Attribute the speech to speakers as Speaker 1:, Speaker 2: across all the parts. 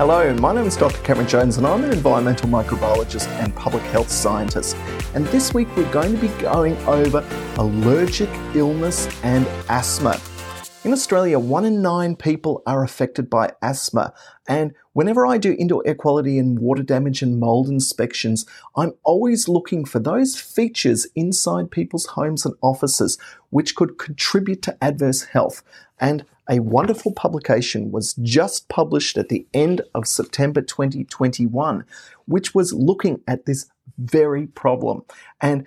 Speaker 1: Hello, my name is Dr. Cameron Jones and I'm an environmental microbiologist and public health scientist. And this week we're going to be going over allergic illness and asthma. In Australia, one in nine people are affected by asthma. And whenever I do indoor air quality and water damage and mold inspections, I'm always looking for those features inside people's homes and offices which could contribute to adverse health. And a wonderful publication was just published at the end of September 2021, which was looking at this very problem. And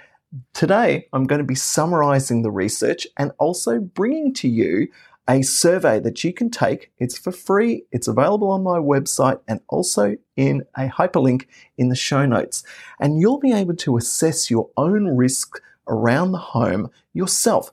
Speaker 1: Today, I'm going to be summarizing the research and also bringing to you a survey that you can take. It's for free, it's available on my website and also in a hyperlink in the show notes. And you'll be able to assess your own risk around the home yourself.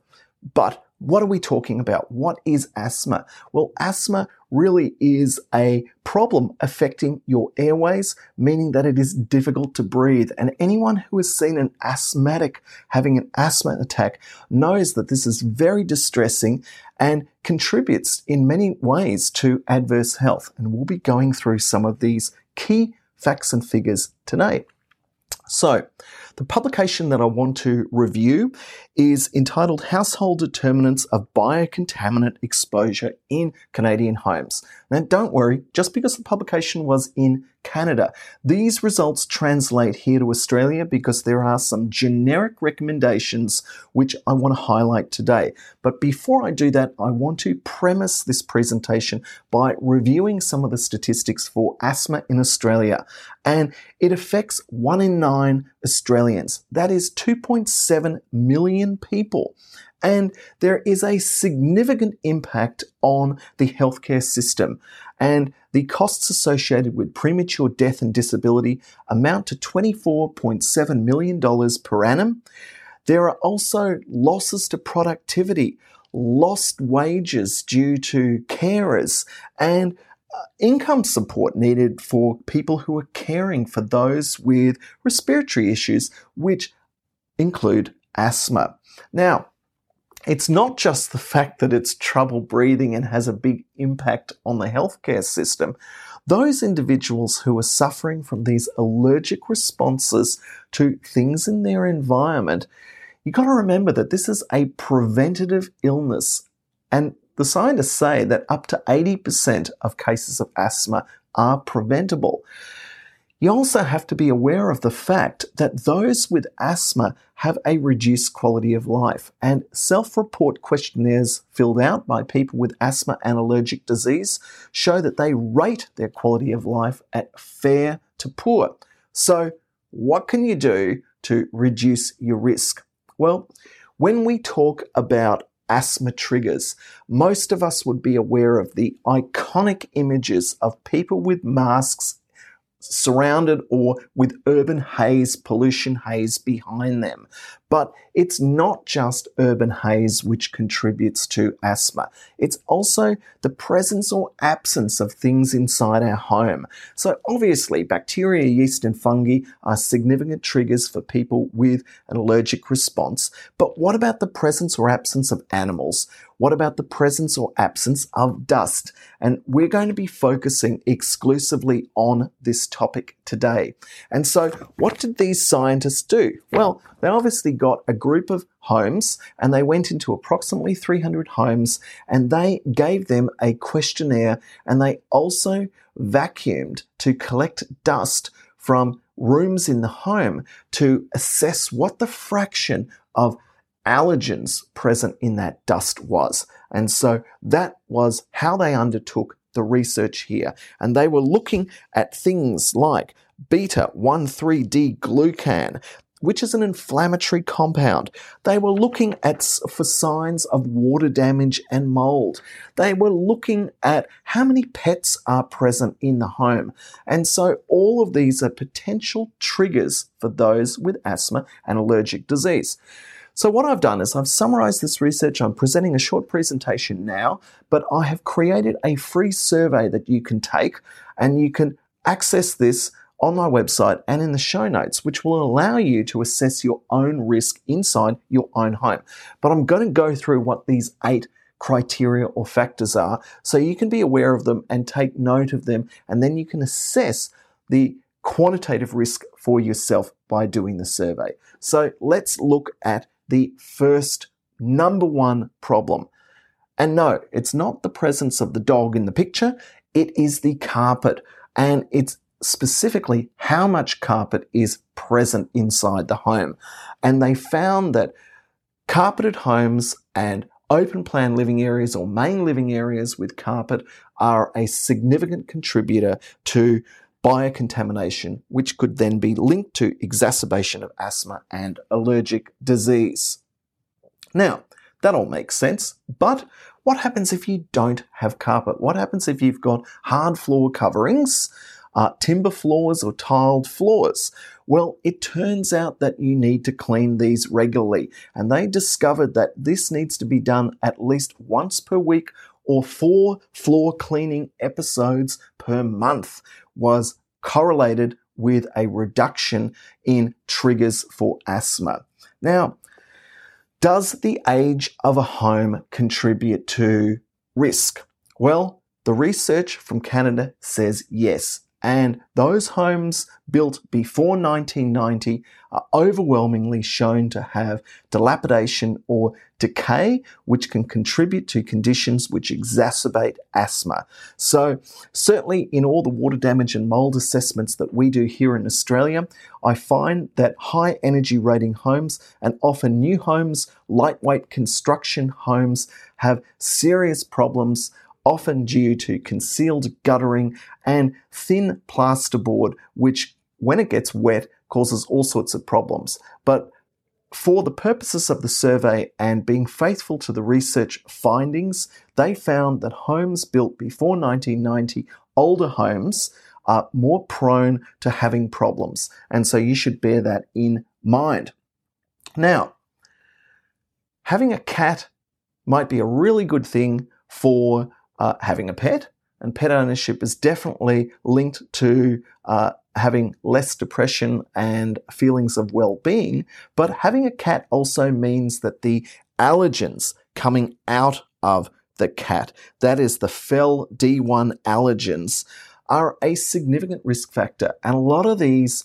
Speaker 1: But what are we talking about? What is asthma? Well, asthma really is a problem affecting your airways, meaning that it is difficult to breathe. And anyone who has seen an asthmatic having an asthma attack knows that this is very distressing and contributes in many ways to adverse health. And we'll be going through some of these key facts and figures today. So, the publication that I want to review is entitled Household Determinants of Biocontaminant Exposure in Canadian Homes. Now, don't worry, just because the publication was in Canada, these results translate here to Australia because there are some generic recommendations which I want to highlight today. But before I do that, I want to premise this presentation by reviewing some of the statistics for asthma in Australia. And it affects one in nine Australians. That is 2.7 million people. And there is a significant impact on the healthcare system. And the costs associated with premature death and disability amount to $24.7 million per annum. There are also losses to productivity, lost wages due to carers, and income support needed for people who are caring for those with respiratory issues, which include asthma. Now, it's not just the fact that it's trouble breathing and has a big impact on the healthcare system. Those individuals who are suffering from these allergic responses to things in their environment, you've got to remember that this is a preventative illness. And the scientists say that up to 80% of cases of asthma are preventable. You also have to be aware of the fact that those with asthma have a reduced quality of life, and self report questionnaires filled out by people with asthma and allergic disease show that they rate their quality of life at fair to poor. So, what can you do to reduce your risk? Well, when we talk about asthma triggers, most of us would be aware of the iconic images of people with masks surrounded or with urban haze, pollution haze behind them. But it's not just urban haze which contributes to asthma. It's also the presence or absence of things inside our home. So obviously, bacteria, yeast, and fungi are significant triggers for people with an allergic response. But what about the presence or absence of animals? What about the presence or absence of dust? And we're going to be focusing exclusively on this topic today. And so, what did these scientists do? Well, they obviously got a group of homes and they went into approximately 300 homes and they gave them a questionnaire and they also vacuumed to collect dust from rooms in the home to assess what the fraction of allergens present in that dust was. And so that was how they undertook the research here. And they were looking at things like beta 1,3 glucan, which is an inflammatory compound. They were looking at for signs of water damage and mold. They were looking at how many pets are present in the home. And so all of these are potential triggers for those with asthma and allergic disease. So what I've done is I've summarized this research. I'm presenting a short presentation now, but I have created a free survey that you can take and you can access this on my website and in the show notes, which will allow you to assess your own risk inside your own home. But I'm going to go through what these eight criteria or factors are so you can be aware of them and take note of them, and then you can assess the quantitative risk for yourself by doing the survey. So let's look at the first number one problem. And no, it's not the presence of the dog in the picture, it is the carpet. And it's specifically how much carpet is present inside the home. And they found that carpeted homes and open plan living areas or main living areas with carpet are a significant contributor to biocontamination, which could then be linked to exacerbation of asthma and allergic disease. Now, that all makes sense, but what happens if you don't have carpet? What happens if you've got hard floor coverings, uh, timber floors, or tiled floors? Well, it turns out that you need to clean these regularly, and they discovered that this needs to be done at least once per week or four floor cleaning episodes per month was correlated with a reduction in triggers for asthma. Now, does the age of a home contribute to risk? Well, the research from Canada says yes. And those homes built before 1990 are overwhelmingly shown to have dilapidation or decay, which can contribute to conditions which exacerbate asthma. So, certainly in all the water damage and mold assessments that we do here in Australia, I find that high energy rating homes and often new homes, lightweight construction homes, have serious problems often due to concealed guttering and thin plasterboard, which, when it gets wet, causes all sorts of problems. But for the purposes of the survey and being faithful to the research findings, they found that homes built before 1990, older homes, are more prone to having problems. And so you should bear that in mind. Now, having a cat might be a really good thing for uh, having a pet, and pet ownership is definitely linked to uh, having less depression and feelings of well being. But having a cat also means that the allergens coming out of the cat, that is the FEL D1 allergens, are a significant risk factor. And a lot of these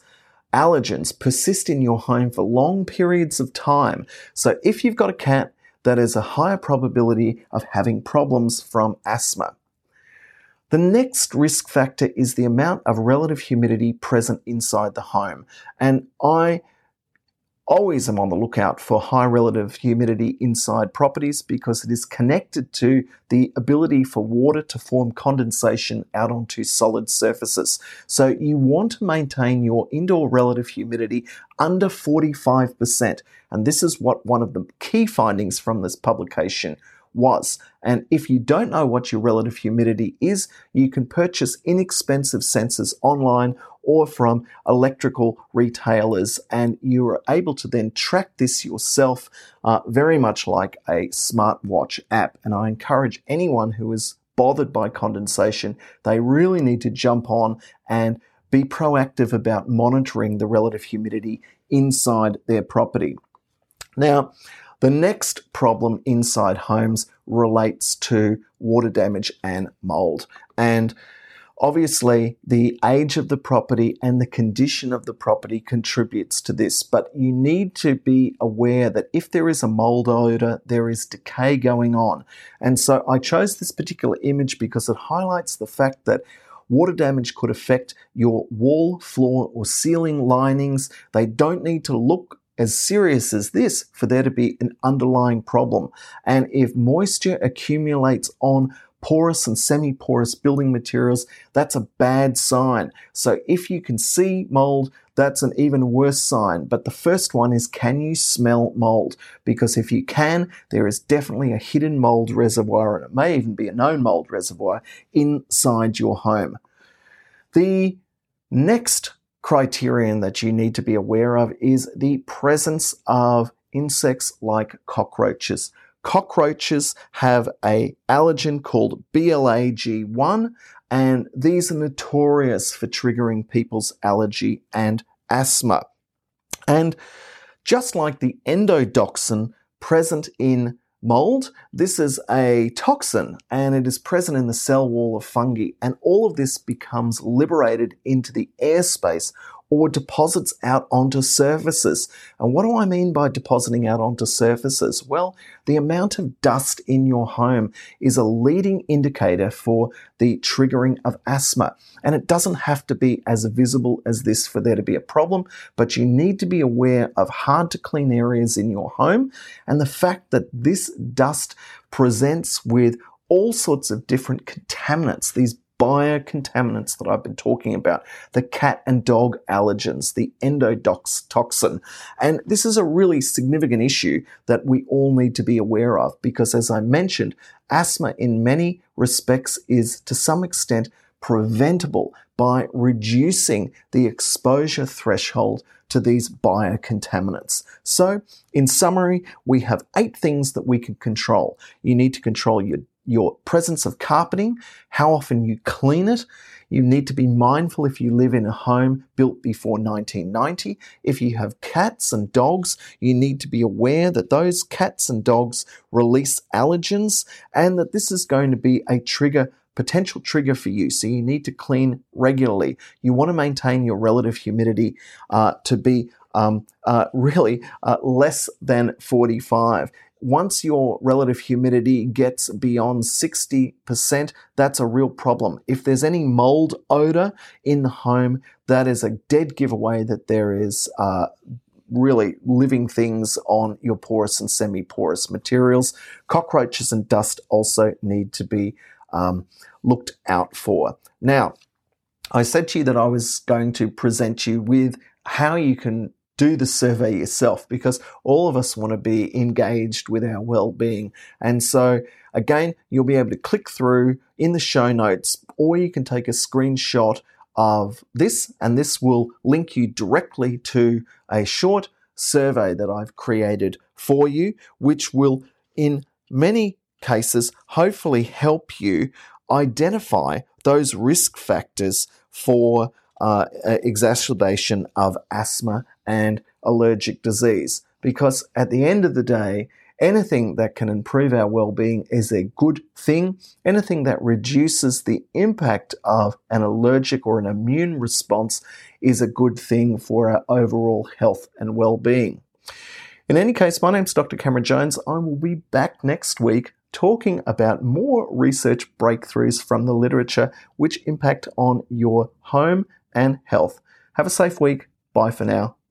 Speaker 1: allergens persist in your home for long periods of time. So if you've got a cat that is a higher probability of having problems from asthma. The next risk factor is the amount of relative humidity present inside the home. And I always am on the lookout for high relative humidity inside properties because it is connected to the ability for water to form condensation out onto solid surfaces. So you want to maintain your indoor relative humidity under 45%. And this is what one of the key findings from this publication was. And if you don't know what your relative humidity is, you can purchase inexpensive sensors online or from electrical retailers, and you are able to then track this yourself, uh, very much like a smartwatch app. And I encourage anyone who is bothered by condensation, they really need to jump on and be proactive about monitoring the relative humidity inside their property. Now, the next problem inside homes relates to water damage and mold. And obviously, the age of the property and the condition of the property contributes to this. But you need to be aware that if there is a mold odor, there is decay going on. And so I chose this particular image because it highlights the fact that Water damage could affect your wall, floor, or ceiling linings. They don't need to look as serious as this for there to be an underlying problem. And if moisture accumulates on porous and semi porous building materials, that's a bad sign. So if you can see mold, that's an even worse sign. But the first one is can you smell mold? Because if you can, there is definitely a hidden mold reservoir, and it may even be a known mold reservoir inside your home. The next criterion that you need to be aware of is the presence of insects like cockroaches. Cockroaches have a allergen called Bla g 1 and these are notorious for triggering people's allergy and asthma. And just like the endotoxin present in Mold, this is a toxin and it is present in the cell wall of fungi, and all of this becomes liberated into the airspace or deposits out onto surfaces. And what do I mean by depositing out onto surfaces? Well, the amount of dust in your home is a leading indicator for the triggering of asthma. And it doesn't have to be as visible as this for there to be a problem, but you need to be aware of hard to clean areas in your home and the fact that this dust presents with all sorts of different contaminants, these biocontaminants that I've been talking about, the cat and dog allergens, the endotoxin. And this is a really significant issue that we all need to be aware of because, as I mentioned, asthma in many respects is to some extent preventable by reducing the exposure threshold to these biocontaminants. So, in summary, we have eight things that we can control. You need to control your your presence of carpeting, how often you clean it. You need to be mindful if you live in a home built before 1990. If you have cats and dogs, you need to be aware that those cats and dogs release allergens and that this is going to be a trigger potential trigger for you. So you need to clean regularly. You want to maintain your relative humidity uh, to be um, uh, really uh, less than 45 once your relative humidity gets beyond 60%, that's a real problem. If there's any mold odor in the home, that is a dead giveaway that there is uh, really living things on your porous and semi porous materials. Cockroaches and dust also need to be um, looked out for. Now, I said to you that I was going to present you with how you can do the survey yourself because all of us want to be engaged with our well-being. And so again, you'll be able to click through in the show notes or you can take a screenshot of this and this will link you directly to a short survey that I've created for you, which will in many cases hopefully help you identify those risk factors for uh, exacerbation of asthma and allergic disease. Because at the end of the day, anything that can improve our well-being is a good thing. Anything that reduces the impact of an allergic or an immune response is a good thing for our overall health and well-being. In any case, my name's Dr. Cameron Jones. I will be back next week talking about more research breakthroughs from the literature which impact on your home and health. Have a safe week. Bye for now.